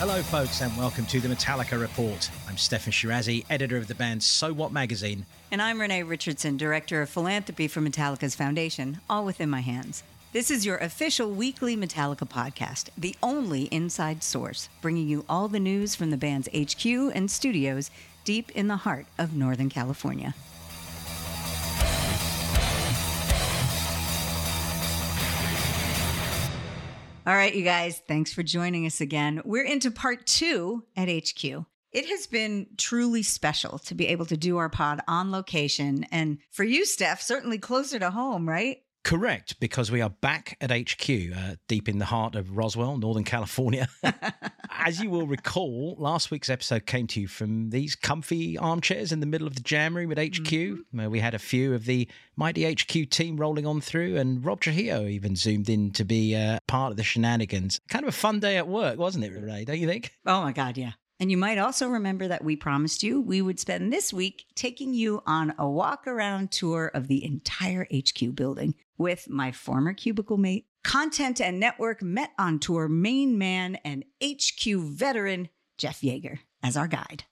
Hello, folks, and welcome to the Metallica Report. I'm Steffan Chirazi, editor of the band So What magazine. And I'm Renee Richardson, director of philanthropy for Metallica's foundation, all within my hands. This is your official weekly Metallica podcast, the only inside source, bringing you all the news from the band's HQ and studios deep in the heart of Northern California. All right, you guys, thanks for joining us again. We're into part two at HQ. It has been truly special to be able to do our pod on location. And for you, Steff, certainly closer to home, right? Correct, because we are back at HQ, uh, deep in the heart of Roswell, Northern California. As you will recall, last week's episode came to you from these comfy armchairs in the middle of the jam room at HQ. Mm-hmm. we had a few of the mighty HQ team rolling on through, and Rob Trujillo even zoomed in to be uh, part of the shenanigans. Kind of a fun day at work, wasn't it, Renee? Don't you think? Oh my God, yeah. And you might also remember that we promised you we would spend this week taking you on a walk around tour of the entire HQ building with my former cubicle mate, content and network met on tour main man and HQ veteran Jeff Yeager as our guide.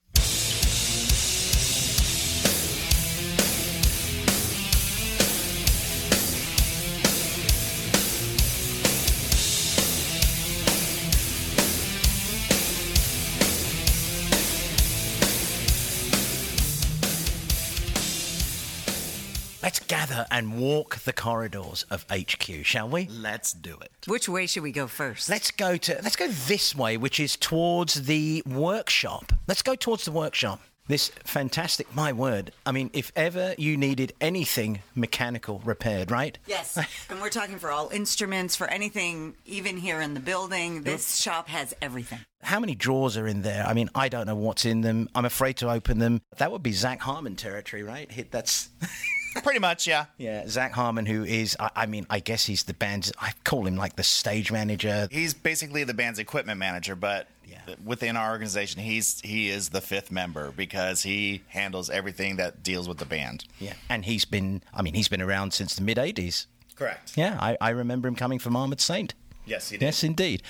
Gather and walk the corridors of HQ, shall we? Let's do it. Which way should we go first? Let's go to let's go this way, which is towards the workshop. Let's go towards the workshop. This fantastic, my word. I mean, if ever you needed anything mechanical repaired, right? Yes. and we're talking for all instruments, for anything, even here in the building. This shop has everything. How many drawers are in there? I mean, I don't know what's in them. I'm afraid to open them. That would be Zach Harmon territory, right? Hit that's. Pretty much, yeah. Yeah, Zach Harmon, who is, I, I, mean, I guess he's the band's, I call him like the stage manager. He's basically the band's equipment manager, but yeah. within our organization, he's he is the fifth member because he handles everything that deals with the band. Yeah, and he's been, I mean, he's been around since the mid 80s. Correct. Yeah, I, I remember him coming from Armored Saint. Yes, Yes, indeed.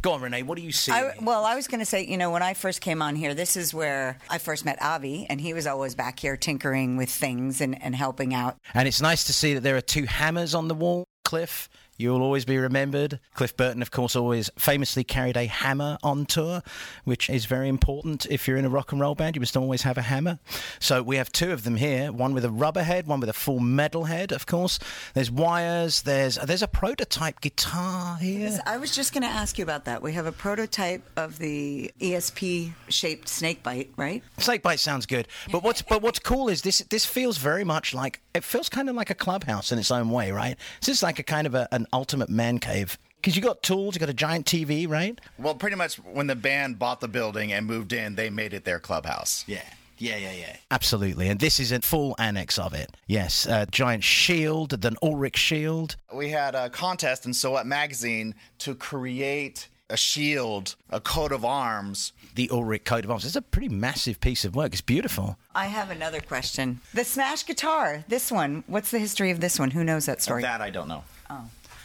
Go on, Renee. What do you see? I, well, I was going to say, you know, when I first came on here, this is where I first met Avi, and he was always back here tinkering with things and, and helping out. And it's nice to see that there are two hammers on the wall, Cliff. You'll always be remembered. Cliff Burton, of course, always famously carried a hammer on tour, which is very important. If you're in a rock and roll band, you must always have a hammer. So we have two of them here one with a rubber head, one with a full metal head, of course. There's wires, there's, there's a prototype guitar here. I was just going to ask you about that. We have a prototype of the ESP shaped Snakebyte, right? Snakebyte sounds good. But what's, but what's cool is this, this feels very much like, it feels kind of like a clubhouse in its own way, right? This is like a kind of a, an ultimate man cave. Because you got tools, you got a giant TV, right? Well, pretty much when the band bought the building and moved in, they made it their clubhouse. Yeah. Yeah, yeah, yeah. Absolutely. And this is a full annex of it. Yes. A giant shield, the Ulrich shield. We had a contest in So What Magazine to create a shield, a coat of arms. The Ulrich coat of arms. It's a pretty massive piece of work. It's beautiful. I have another question. The smash guitar, this one, what's the history of this one? Who knows that story? That I don't know. Oh.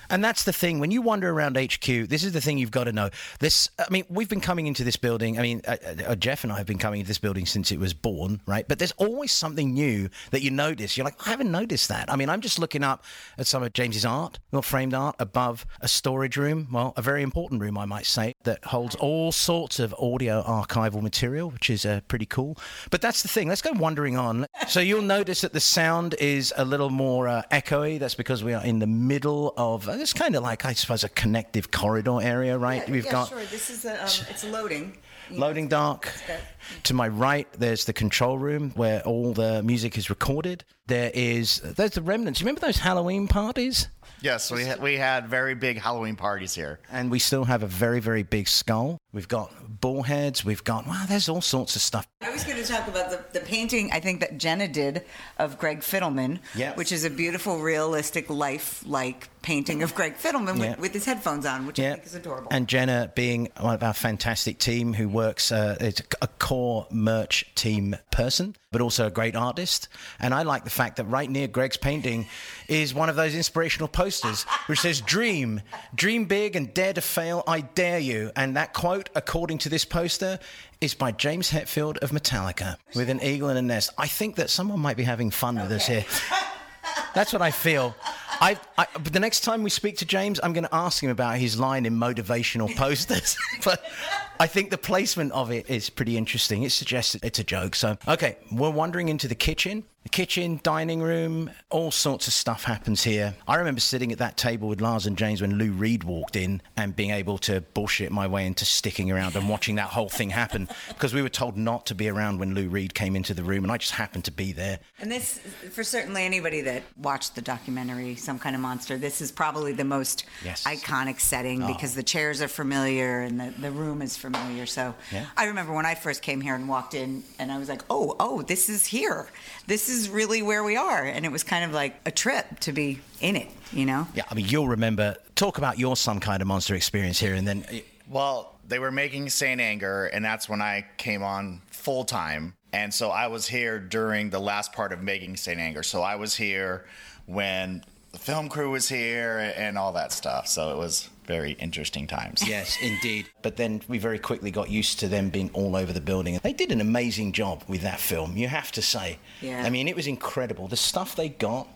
And that's the thing. When you wander around HQ, this is the thing you've got to know. This, I mean, we've been coming into this building. I mean, uh, uh, Jeff and I have been coming into this building since it was born, right? But there's always something new that you notice. You're like, I haven't noticed that. I mean, I'm just looking up at some of James's art, little framed art above a storage room. Well, a very important room, I might say, that holds all sorts of audio archival material, which is uh, pretty cool. But that's the thing. Let's go wandering on. So you'll notice that the sound is a little more uh, echoey. That's because we are in the middle of. It's kind of like I suppose a connective corridor area, right? Yeah, We've yeah, got. Sure. This is a, um, it's loading. Loading dock. To my right, there's the control room where all the music is recorded. There is there's the remnants. You remember those Halloween parties? Yes, we had, we had very big Halloween parties here. And we still have a very very big skull. We've got bull heads. We've got wow. There's all sorts of stuff. I was going to talk about the, the painting I think that Jenna did of Greg Fidelman, Yes. which is a beautiful, realistic, life-like painting of Greg Fidelman Yeah. with, with his headphones on, which I think is adorable. and Jenna being one of our fantastic team who works uh, is a core merch team person, but also a great artist. And I like the fact that right near Greg's painting is one of those inspirational posters which says "Dream, dream big and dare to fail. I dare you." And that quote, according to this poster, is by James Hetfield of Metallica with an eagle and a nest. I think that someone might be having fun with us here. That's what I feel. I, I, but the next time we speak to James, I'm going to ask him about his line in motivational posters. but I think the placement of it is pretty interesting. It suggests it's a joke. So, okay, we're wandering into the kitchen. The kitchen, dining room, all sorts of stuff happens here. I remember sitting at that table with Lars and James when Lou Reed walked in and being able to bullshit my way into sticking around and watching that whole thing happen because we were told not to be around when Lou Reed came into the room and I just happened to be there. And this, for certainly anybody that watched the documentary, Some Kind of Monster, this is probably the most Yes. iconic setting ah. because the chairs are familiar and the, the room is familiar. So Yeah. I remember when I first came here and walked in, and I was like, oh, oh, this is here. This is really where we are. And it was kind of like a trip to be in it, you know? Yeah, I mean, you'll remember. Talk about your some kind of monster experience here, and then eh, Well, they were making Saint Anger, and that's when I came on full time. And so I was here during the last part of making Saint Anger. So I was here when the film crew was here and all that stuff. So it was very interesting times. yes, indeed. But then we very quickly got used to them being all over the building. They did an amazing job with that film. You have to say. Yeah. I mean, it was incredible. The stuff they got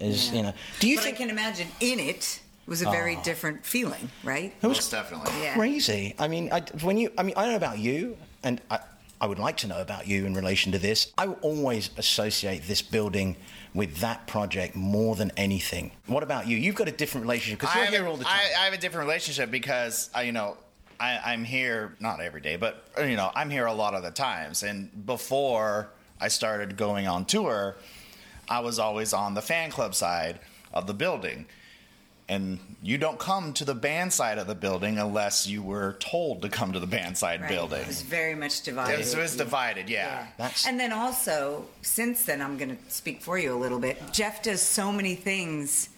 is, you know. Do you but think I can imagine in it was a very ah. different feeling, right? it was Most definitely. Yeah. crazy? I mean, I, when you, I mean, I don't know about you, and I, I would like to know about you in relation to this. I always associate this building with that project more than anything. What about you? You've got a different relationship because I you're have, here a- all the time. I, I have a different relationship because I, you know, I, I'm here not every day, but uh, you know, I'm here a lot of the times. And before I started going on tour, I was always on the fan club side of the building. And you don't come to the band side of the building unless you were told to come to the band side Right. building. It was very much divided. It was, it was divided, yeah. Yeah. And then also, since then, I'm going to speak for you a little bit. Jeff does so many things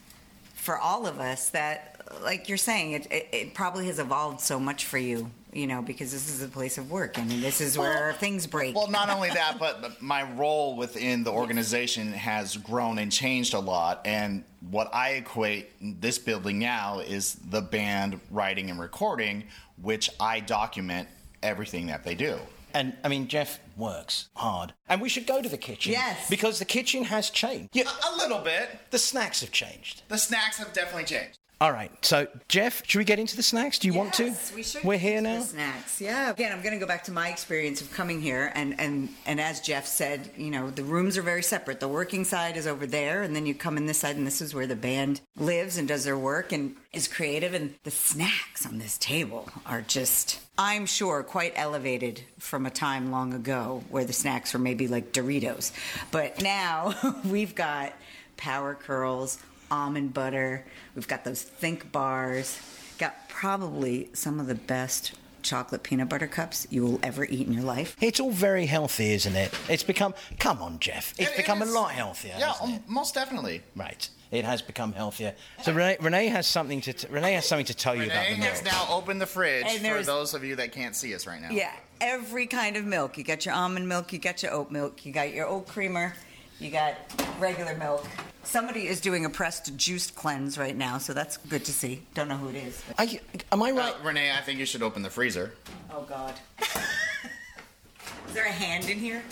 for all of us that, like you're saying, it, it, it probably has evolved so much for you, you know, because this is a place of work. I mean, this is where things break. Well, not only that, but my role within the organization has grown and changed a lot. And what I equate this building now is the band writing and recording, which I document everything that they do. And I mean, Jeff works hard. And we should go to the kitchen. Yes. Because the kitchen has changed. Yeah, A little bit. the snacks have changed. The snacks have definitely changed. All right. So, Jeff, should we get into the snacks? Do you want to? Yes, we should. We're here now. the Snacks, yeah. Again, I'm going to go back to my experience of coming here, and and and as Jeff said, you know, the rooms are very separate. The working side is over there, and then you come in this side, and this is where the band lives and does their work and is creative. And the snacks on this table are just, I'm sure, quite elevated from a time long ago where the snacks were maybe like Doritos, but now we've got power curls almond butter. We've got those think bars. Got probably some of the best chocolate peanut butter cups you will ever eat in your life. It's all very healthy, isn't it? It's become. Come on, Jeff. It's It- it become a is- lot healthier. Yeah, hasn't it? um, most definitely. Right. It has become healthier. So Renee, Renee has something to t- Renee has something to tell you about Renee the has milk. now opened the fridge And for there's- those of you that can't see us right now. Yeah, every kind of milk. You got your almond milk, you got your oat milk, you got your oat creamer, you got regular milk. Somebody is doing a pressed juice cleanse right now, so that's good to see. Don't know who it is. but- I, am I Uh, right? Renee, I think you should open the freezer. oh God. is there a hand in here?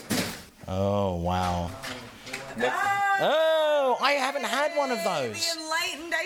Oh wow. Ah, Oh, I haven't had one of those.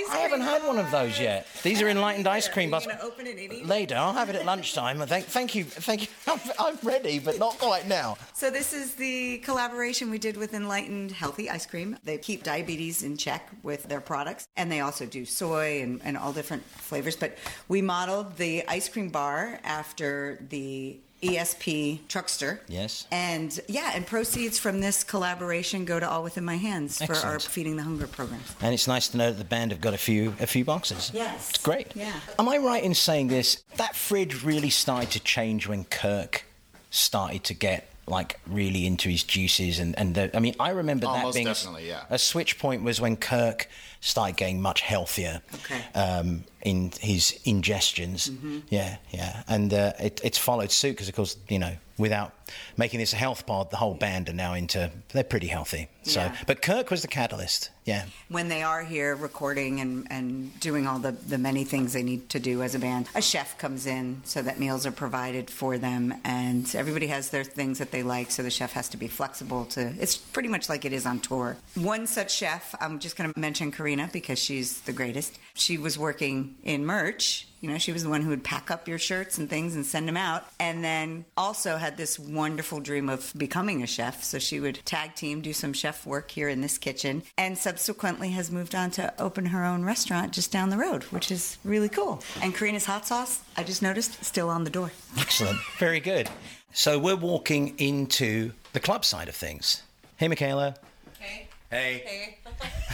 The enlightened ice cream. I haven't had one of those yet. These are enlightened ice cream. Are you But gonna open and eat later, I'll have it at lunchtime. Thank, thank you, thank you. I'm, I'm ready, but not quite now. So this is the collaboration we did with Enlightened Healthy Ice Cream. They keep diabetes in check with their products, and they also do soy and, and all different flavors. But we modeled the ice cream bar after the ESP Truckster. Yes. And yeah, and proceeds from this collaboration go to All Within My Hands for our Feeding the Hunger program. And it's nice to know that the band have got a few a few boxes. Yes. It's great. Yeah. Am I right in saying this? That fridge really started to change when Kirk started to get like really into his juices and and the, I mean I remember Oh, that most being definitely, yeah. a switch point was when Kirk started getting much healthier Okay. um, in his ingestions. Mm-hmm. Yeah, yeah, and uh, it, it's followed suit because of course you know without making this a health pod, the whole band are now into they're pretty healthy. So, Yeah. but Kirk was the catalyst. Yeah. when they are here recording and, and doing all the, the many things they need to do as a band, a chef comes in so that meals are provided for them and everybody has their things that they like, so the chef has to be flexible to it's pretty much like it is on tour. One such chef, I'm just gonna mention Karina because she's the greatest. She was working in merch. You know, she was the one who would pack up your shirts and things and send them out. And then also had this wonderful dream of becoming a chef. So she would tag team, do some chef work here in this kitchen, and subsequently has moved on to open her own restaurant just down the road, which is really cool. And Karina's hot sauce, I just noticed, still on the door. Excellent. Very good. So we're walking into the club side of things. Hey, Michaela. Hey. Hey.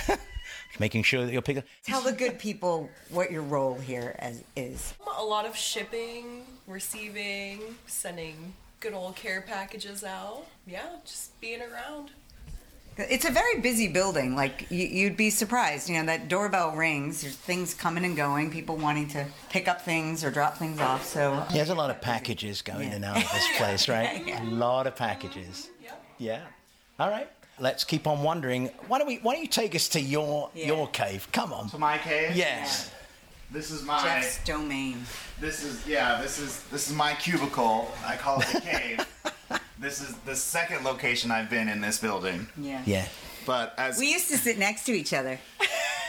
Hey. Making sure that you're picking. Up. Tell the good people what your role here as is. A lot of shipping, receiving, sending good old care packages out. Yeah, just being around. It's a very busy building. Like you, you'd be surprised. You know that doorbell rings. There's things coming and going. People wanting to pick up things or drop things off. So Yeah, there's a lot of packages going in and out of this place, right? A lot of packages. Yep. Yeah. All right. Let's keep on wondering. Why don't we? Why don't you take us to your Yeah. your cave? Come on. To my cave. Yes. This is my. Jeff's domain. This is yeah. This is this is my cubicle. I call it the cave. this is the second location I've been in this building. Yeah. Yeah. But as We used to sit next to each other.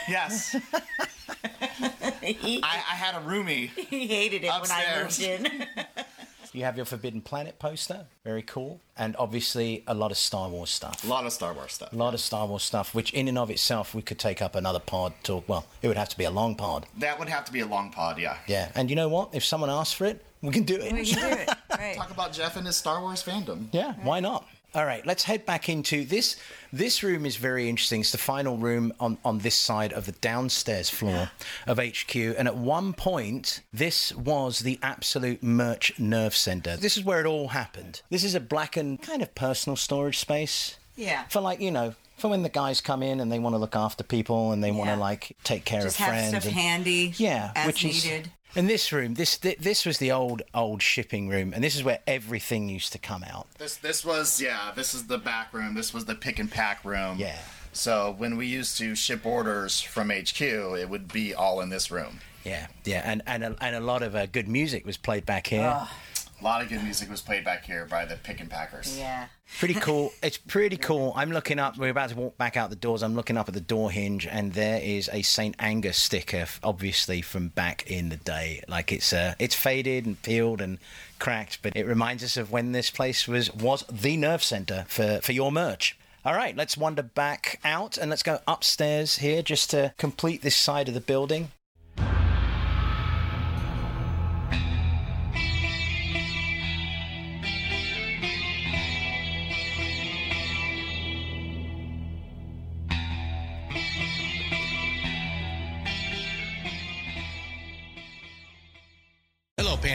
yes, I, I had a roomie. he hated it Upstairs. when I moved in. You have your Forbidden Planet poster. Very cool. And obviously a lot of Star Wars stuff. A lot of Star Wars stuff. A lot of Star Wars stuff, which in and of itself we could take up another pod talk. Well, it would have to be a long pod. That would have to be a long pod, yeah. Yeah. And you know what? If someone asks for it, we can do it. we can do it. Right. Talk about Jeff and his Star Wars fandom. Yeah, why not? All right, let's head back into this. This room is very interesting. It's the final room on, on this side of the downstairs floor of HQ. And at one point, this was the absolute merch nerve center. This is where it all happened. This is a blackened kind of personal storage space. Yeah. For like, you know, for when the guys come in and they want to look after people and they want to like take care Just of have friends. stuff and- handy. yeah, as which needed. is in this room. This this was the old old shipping room, and this is where everything used to come out. This this was yeah. This is the back room. This was the pick and pack room. Yeah. So when we used to ship orders from HQ, it would be all in this room. Yeah, yeah, and and a, and a lot of uh, good music was played back here. A lot of good music was played back here by the pick and packers. Yeah. Pretty cool. It's pretty cool. I'm looking up. We're about to walk back out the doors. I'm looking up at the door hinge, and there is a Saint Angus sticker, obviously from back in the day. Like it's uh, it's faded and peeled and cracked, but it reminds us of when this place was was the nerve center for for your merch. All right, let's wander back out and let's go upstairs here just to complete this side of the building.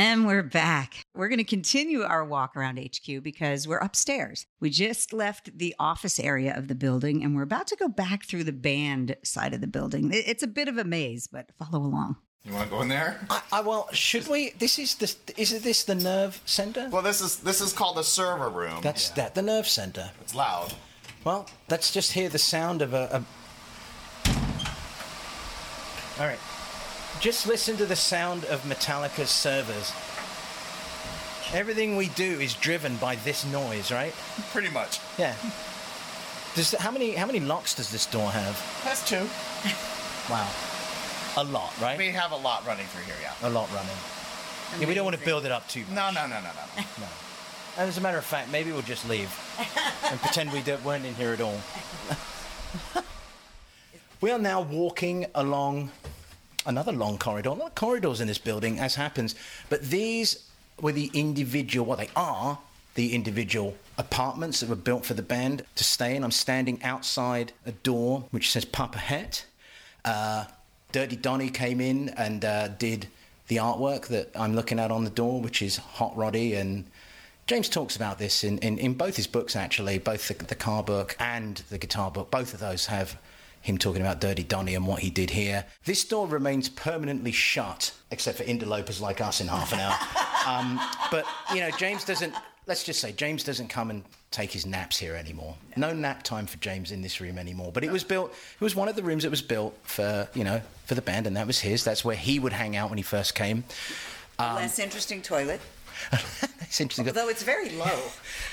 And we're back. We're going to continue our walk around HQ because we're upstairs. We just left the office area of the building and we're about to go back through the band side of the building. It's a bit of a maze, but follow along. You want to go in there? I, I, well, should we? This is the. Is it this the nerve center? Well, this is this is called the server room. That's that the nerve center. It's loud. Well, let's just hear the sound of a. a... All right. Just listen to the sound of Metallica's servers. Everything we do is driven by this noise, right? Pretty much. Yeah. Does how many how many locks does this door have? That's two. Wow. A lot, right? We have a lot running through here, yeah. a lot running. Yeah, we don't want to build it up too much. No, no, no, no, no. No. And as a matter of fact, maybe we'll just leave and pretend we weren't in here at all. we are now walking along another long corridor. A lot of corridors in this building, as happens, but these were the individual, what they are, the individual apartments that were built for the band to stay in. I'm standing outside a door which says Papa Het. Uh, Dirty Donny came in and uh, did the artwork that I'm looking at on the door, which is Hot Roddy. And James talks about this in, in, in both his books, actually, both the, the car book and the guitar book. Both of those have him talking about Dirty Donny and what he did here. This door remains permanently shut, except for interlopers like us in half an hour. um, but, you know, James doesn't, let's just say, James doesn't come and take his naps here anymore. No nap time for James in this room anymore. But it was built, it was one of the rooms that was built for, you know, for the band, and that was his. That's where he would hang out when he first came. Less interesting toilet, it's interesting. although it's very low.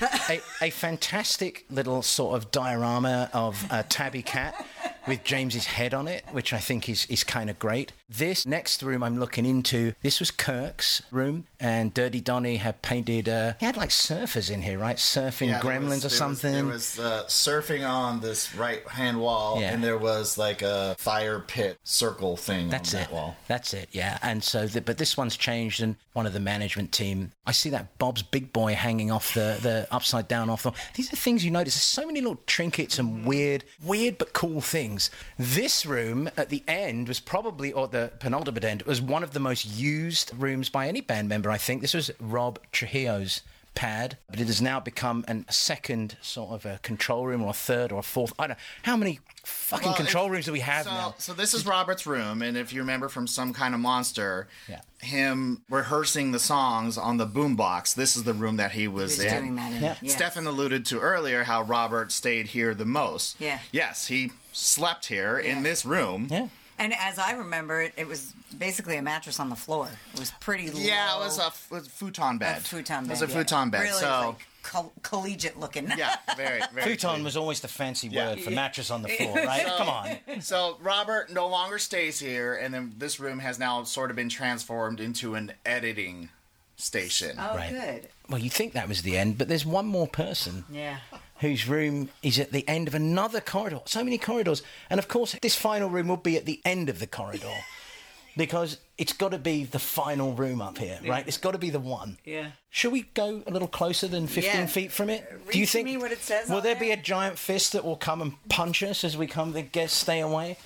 a, a fantastic little sort of diorama of a tabby cat with James's head on it, which I think is, is kind of great. This next room I'm looking into, this was Kirk's room, and Dirty Donny had painted, uh, he had like surfers in here, right? Surfing Yeah, gremlins was- or something. Was, there was uh, surfing on this right hand wall, Yeah. and there was like a fire pit circle thing That's on it. that wall. That's it. Yeah. And so, the, but this one's changed, and one of the management team. I see that Bob's Big Boy hanging off the the upside down off the. These are things you notice. There's so many little trinkets and weird, weird but cool things. This room at the end was probably, or the penultimate end, was one of the most used rooms by any band member. I think this was Rob Trujillo's pad, but it has now become a second sort of a control room or a third or a fourth. I don't know how many fucking Well, control it- rooms do we have so, now. So this is Robert's room, and if you remember from some kind of monster, Yeah. him rehearsing the songs on the boombox. This is the room that he was, He was in. doing that in Yeah. yeah. Stefan alluded to earlier how Robert stayed here the most. Yeah. Yes, he slept here in this room. Yeah. And as I remember it, it was basically a mattress on the floor. It was pretty low. Yeah, it was a, f- was a futon a bed. futon bed. It was a yeah. futon bed. Really, so like col- collegiate looking. yeah, very very. Futon clean. was always the fancy Yeah. word for mattress on the floor, right? Come on. So Robert no longer stays here, and then this room has now sort of been transformed into an editing station. Oh, Right. good. Well, you think that was the end, but there's one more person Yeah. Whose room is at the end of another corridor. So many corridors. And of course, this final room will be at the end of the corridor because it's got to be the final room up here, right? It's got to be the one. Yeah. Should we go a little closer than 15 Yeah. feet from it? Do you think what it says Will there there. be a giant fist that will come and punch us as we come The get stay away?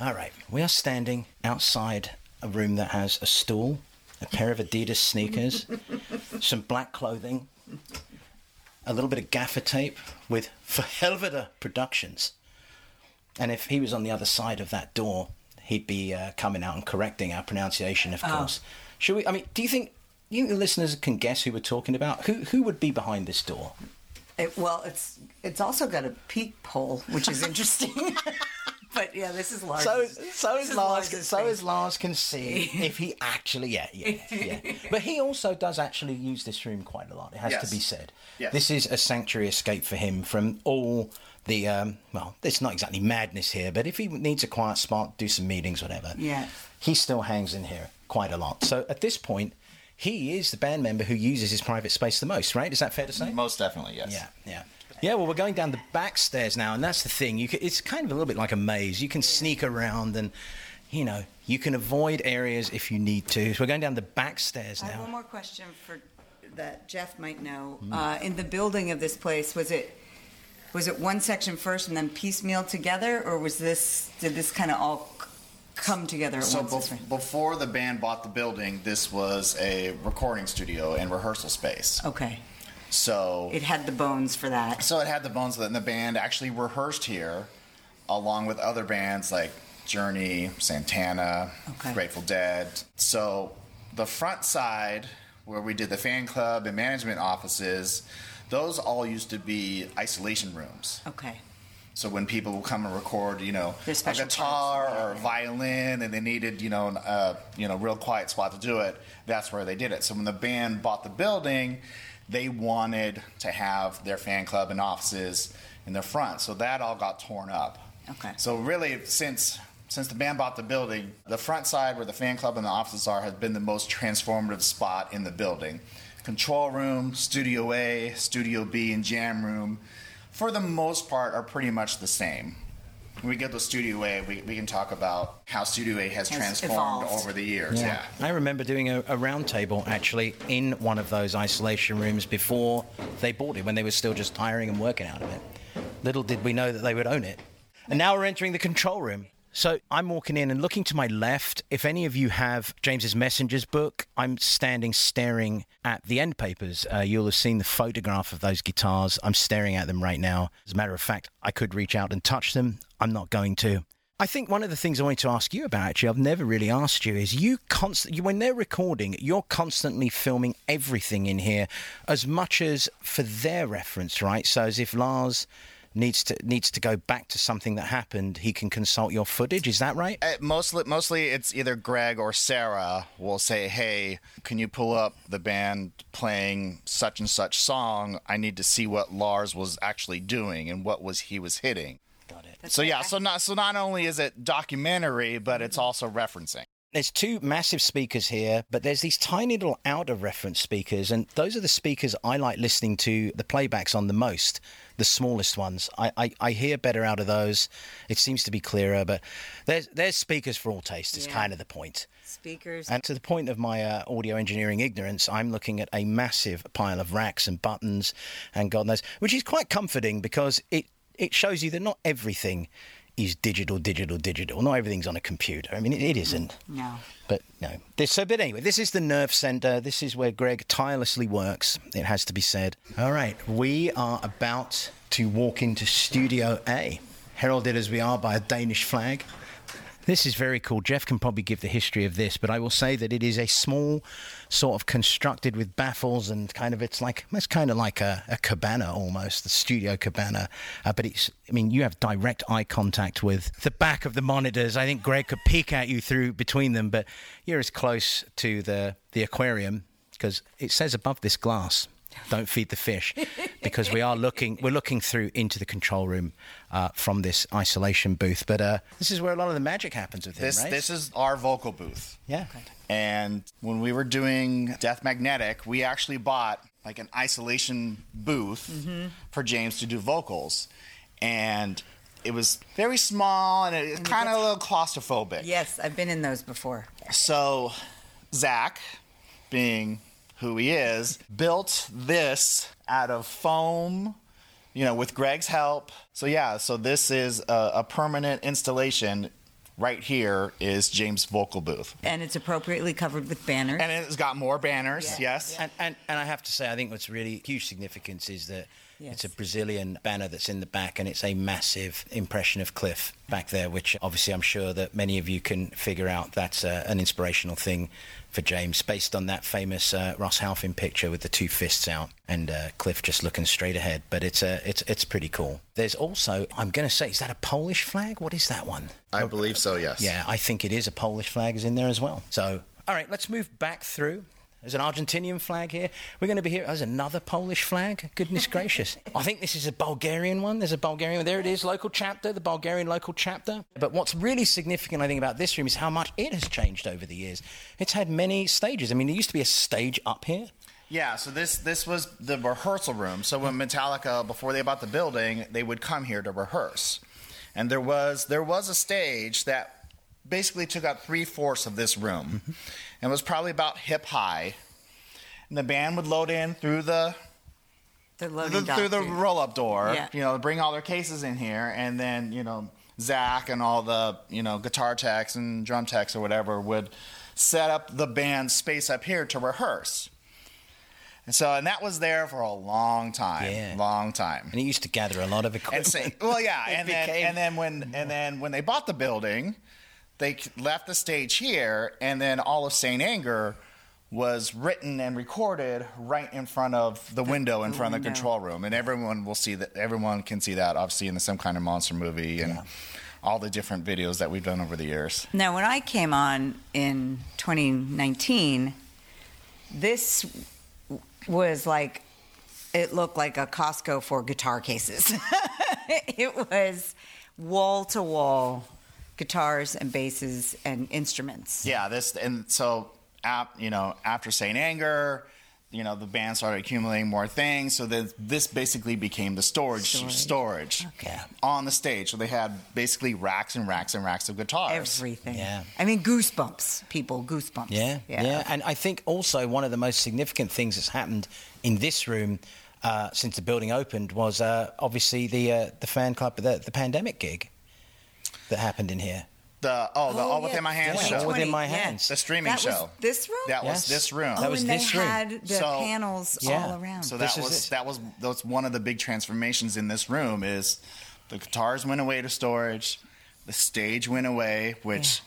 All right. We are standing outside a room that has a stool, a pair of Adidas sneakers, some black clothing, a little bit of gaffer tape with For Productions. And if he was on the other side of that door, he'd be uh, coming out and correcting our pronunciation, of course. Should we? I mean, do you think you think the listeners can guess who we're talking about? Who who would be behind this door? It, well, it's it's also got a peephole, which is interesting. but yeah, this is Lars. So so This is Lars. Lars's So thing. as Lars can see if he actually yeah yeah yeah. But he also does actually use this room quite a lot. It has Yes. to be said. Yes. This is a sanctuary escape for him from all the um, well. It's not exactly madness here, but if he needs a quiet spot, do some meetings, whatever. Yeah. He still hangs in here quite a lot. So at this point. He is the band member who uses his private space the most, right? Is that fair to say? Most definitely, yes. Yeah, yeah. Yeah, well, we're going down the back stairs now, and that's the thing. You can, it's kind of a little bit like a maze. You can sneak around, and you know, you can avoid areas if you need to. So we're going down the back stairs I have one more question for that Jeff might know. Uh, in the building of this place, was it was it one section first and then piecemeal together, or was this did this kind of all come together at So once? bef- before the band bought the building, this was a recording studio and rehearsal space. okay, So it had the bones for that. So it had the bones it, and the band actually rehearsed here, along with other bands like Journey, Santana, Okay. Grateful Dead. So the front side, where we did the fan club and management offices, those all used to be isolation rooms. Okay, So when people would come and record, you know, a guitar or a violin, and they needed, you know, a you know, real quiet spot to do it, that's where they did it. So when the band bought the building, they wanted to have their fan club and offices in the front. So that all got torn up. Okay. So really, since since the band bought the building, the front side where the fan club and the offices are has been the most transformative spot in the building. Control room, Studio A, Studio B, and Jam room, for the most part, are pretty much the same. When we get to Studio A, we, we can talk about how Studio A has, Has transformed evolved. over the years. Yeah. I remember doing a, a round table actually in one of those isolation rooms before they bought it, when they were still just hiring and working out of it. Little did we know that they would own it. And now we're entering the control room. So I'm walking in and looking to my left. If any of you have James's Messengers book, I'm standing staring at the end papers. Uh, you'll have seen the photograph of those guitars. I'm staring at them right now. As a matter of fact, I could reach out and touch them. I'm not going to. I think one of the things I wanted to ask you about, actually, I've never really asked you, is you constantly, when they're recording, you're constantly filming everything in here, as much as for their reference, right? So as if Lars needs to needs to go back to something that happened, he can consult your footage. Is that right? Uh, mostly, mostly it's either Greg or Sarah will say, "Hey, can you pull up the band playing such and such song? I need to see what Lars was actually doing and what was he was hitting." Got it. So yeah, so not so not only is it documentary, but it's also referencing. There's two massive speakers here, but there's these tiny little outer reference speakers, and those are the speakers I like listening to the playbacks on the most, the smallest ones. I, I, I hear better out of those. It seems to be clearer, but there's there's speakers for all tastes. Is Yeah. kind of the point. Speakers. And to the point of my uh, audio engineering ignorance, I'm looking at a massive pile of racks and buttons and God knows, which is quite comforting because it, it shows you that not everything is digital, digital, digital. Not everything's on a computer. I mean, it, it isn't. Mm, no. But no. This, so, but anyway, this is the nerve center. This is where Greg tirelessly works. It has to be said. All right, we are about to walk into Studio A, heralded as we are by a Danish flag. This is very cool. Jeff can probably give the history of this, but I will say that it is a small, sort of constructed with baffles and kind of it's like it's kind of like a, a cabana almost, the studio cabana. Uh, but it's, I mean, you have direct eye contact with the back of the monitors. I think Greg could peek at you through between them, but you're as close to the the aquarium because it says above this glass don't feed the fish because we are looking we're looking through into the control room uh, from this isolation booth but uh, this is where a lot of the magic happens with him This right this is our vocal booth. yeah And when we were doing Death Magnetic, we actually bought like an isolation booth for James to do vocals. And it was very small and it's kind of a little claustrophobic. Yes, I've been in those before. So Zach, being who he is, built this out of foam, you know, with Greg's help. So yeah, so this is a, a permanent installation. Right here is James' vocal booth. And it's appropriately covered with banners. And it's got more banners, Yeah. yes. and, and and I have to say I think what's really huge significance is that Yes. It's a Brazilian banner that's in the back, and it's a massive impression of Cliff back there, which obviously I'm sure that many of you can figure out that's uh, an inspirational thing for James, based on that famous uh, Ross Halfin picture with the two fists out and uh, Cliff just looking straight ahead. But it's uh, it's it's pretty cool. There's also, I'm going to say, is that a Polish flag? What is that one? I believe so. Yes. Yeah, I think it is a Polish flag is in there as well. So, all right, let's move back through. There's an Argentinian flag here. We're going to be here. There's another Polish flag. Goodness gracious. I think this is a Bulgarian one. There's a Bulgarian one. There it is, local chapter, the Bulgarian local chapter. But what's really significant, I think, about this room is how much it has changed over the years. It's had many stages. I mean, there used to be a stage up here. Yeah, so this this was the rehearsal room. So when Metallica, before they bought the building, they would come here to rehearse, and there was there was a stage that basically took up three fourths of this room, mm-hmm. and was probably about hip high. And the band would load in through the The through, loading dock, through the roll up door, Yeah. you know, bring all their cases in here, and then you know Zach and all the you know guitar techs and drum techs or whatever would set up the band space up here to rehearse. And so, and that was there for a long time, Yeah. long time. And it used to gather a lot of equipment. And equipment. say, well, yeah, and then became- and then when and then when they bought the building, they left the stage here, and then all of Saint Anger was written and recorded right in front of the window in front of the control room, and everyone will see that. Everyone can see that, obviously, in the some kind of monster movie and all the different videos that we've done over the years. Now, when I came on in 2019, this was like, it looked like a Costco for guitar cases. it was wall to wall guitars and basses and instruments. Yeah, this and so ap, you know after Saint Anger, you know the band started accumulating more things. So then this basically became the storage Storage. storage, Okay. on the stage. So they had basically racks and racks and racks of guitars. Everything. Yeah. I mean, goosebumps, people, goosebumps. Yeah, yeah, And I think also one of the most significant things that's happened in this room uh, since the building opened was uh, obviously the uh, the fan club, the, the pandemic gig that happened in here. The oh the Oh, All yeah, Within My Hands Yeah, show. All Within My yeah. Hands. the streaming That was show. this room? That Yes. was this room. That oh, was and this they room. had the So- panels Yeah. all around. So that This that is was that was that's one of the big transformations in this room is the guitars went away to storage, the stage went away, which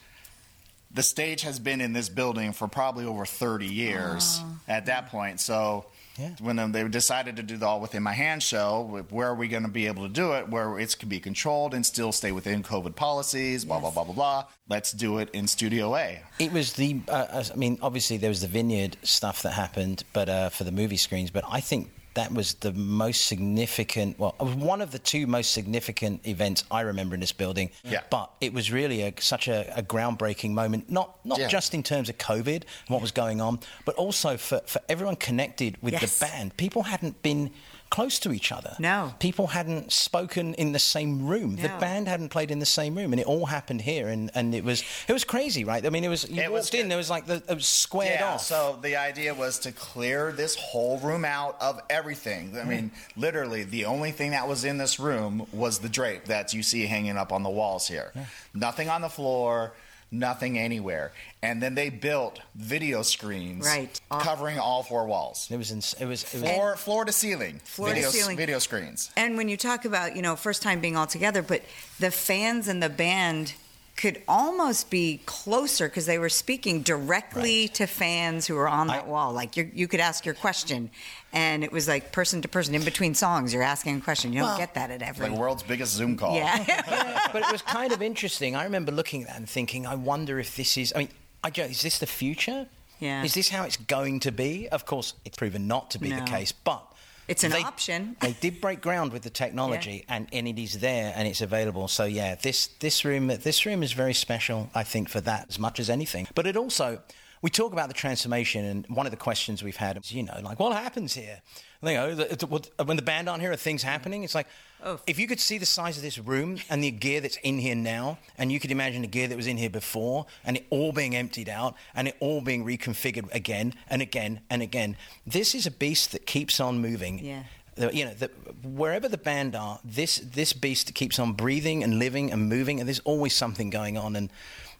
the stage has been in this building for probably over 30 years ah. at that point. So Yeah. when they decided to do the All Within My Hands show, where are we going to be able to do it where it can be controlled and still stay within COVID policies, blah, blah, blah, blah, blah. Let's do it in Studio A. It was the, uh, I mean, obviously there was the vineyard stuff that happened, but uh, for the movie screens. But I think that was the most significant. Well, it was one of the two most significant events I remember in this building. Yeah. But it was really a, such a, a groundbreaking moment, not not Yeah. just in terms of COVID and what was going on, but also for, for everyone connected with Yes. the band. People hadn't been close to each other. No. People hadn't spoken in the same room. The band hadn't played in the same room, and it all happened here. And, and it was it was crazy, right? I mean, it was you It walked was- in, there was like the it was squared yeah, off. So the idea was to clear this whole room out of everything. I mm. mean, literally, the only thing that was in this room was the drape that you see hanging up on the walls here. Nothing on the floor, nothing anywhere. And then they built video screens, Right. covering all four walls, It was ins- it was it was floor floor to ceiling, Floor to video, ceiling. video screens. And when you talk about, you know, first time being all together, but the fans and the band could almost be closer because they were speaking directly Right. to fans who were on that I- wall. Like you you could ask your question, and it was like person to person in between songs. You're asking a question. You don't Well, get that at every. Like world's biggest Zoom call. yeah. but it was kind of interesting. I remember looking at that and thinking, I wonder if this is. I mean, I go, is this the future? Yeah. Is this how it's going to be? Of course, it's proven not to be the case, but. It's an they- option. They did break ground with the technology, and, and it is there and it's available. So yeah, this this room this room is very special. I think for that as much as anything. But it also we talk about the transformation, and one of the questions we've had is, you know, like what happens here? You know, the, the- what- when the band aren't here, are things happening? It's like, Oh. if you could see the size of this room and the gear that's in here now, and you could imagine the gear that was in here before, and it all being emptied out, and it all being reconfigured again and again and again, this is a beast that keeps on moving. Yeah. The- you know, the, wherever the band are, this this beast keeps on breathing and living and moving, and there's always something going on. And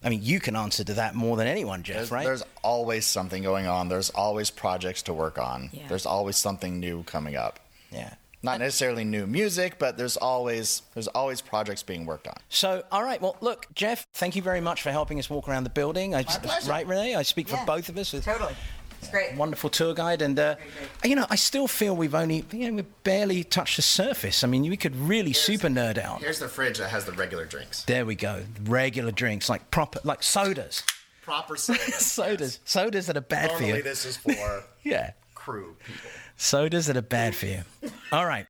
I mean, you can answer to that more than anyone, Jeff, There's, right? there's always something going on. There's always projects to work on. Yeah. There's always something new coming up. yeah. Not necessarily new music, but there's always there's always projects being worked on. So, all right. Well, look, Jeff, thank you very much for helping us walk around the building. I, pleasure. Right, Renee? I speak Yeah. for both of us. Totally. It's great. Wonderful tour guide, and uh, you know, I still feel we've only, you know, we've barely touched the surface. I mean, we could really super nerd out. Here's the fridge that has the regular drinks. There we go. Regular drinks, like proper, like sodas. Proper sodas. Sodas, sodas that are bad for Normally you. this is for Yeah, crew people. sodas that are bad for you. All right.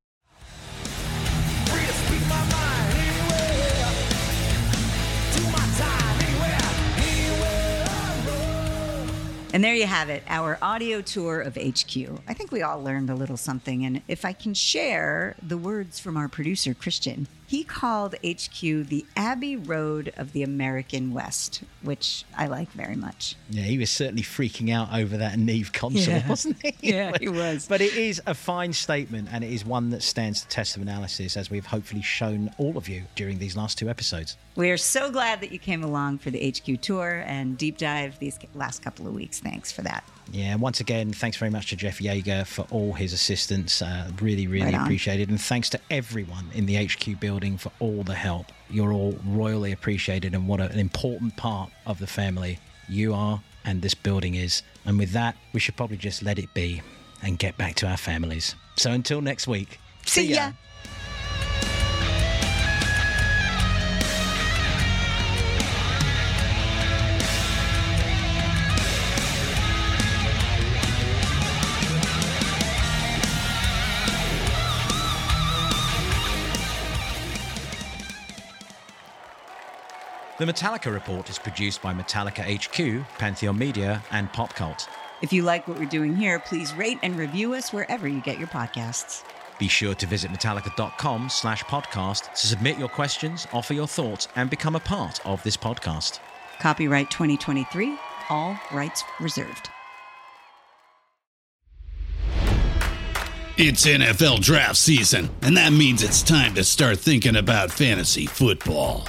And there you have it, our audio tour of HQ. I think we all learned a little something. And if I can share the words from our producer, Christian, he called HQ the Abbey Road of the American West, which I like very much. Yeah, he was certainly freaking out over that Neve console, Yeah. wasn't he? Yeah, he was. But it is a fine statement, and it is one that stands the test of analysis, as we've hopefully shown all of you during these last two episodes. We are so glad that you came along for the HQ tour and deep dive these last couple of weeks. Thanks for that. Yeah, once again, thanks very much to Jeff Yeager for all his assistance. Uh, really, really Right appreciated. And thanks to everyone in the HQ building for all the help. You're all royally appreciated, and what an important part of the family you are and this building is. And with that, we should probably just let it be and get back to our families. So until next week, See ya. The Metallica Report is produced by Metallica HQ, Pantheon Media, and Pop Cult. If you like what we're doing here, please rate and review us wherever you get your podcasts. Be sure to visit metallica.com slash podcast to submit your questions, offer your thoughts, and become a part of this podcast. Copyright 2023, all rights reserved. It's NFL draft season, and that means it's time to start thinking about fantasy football.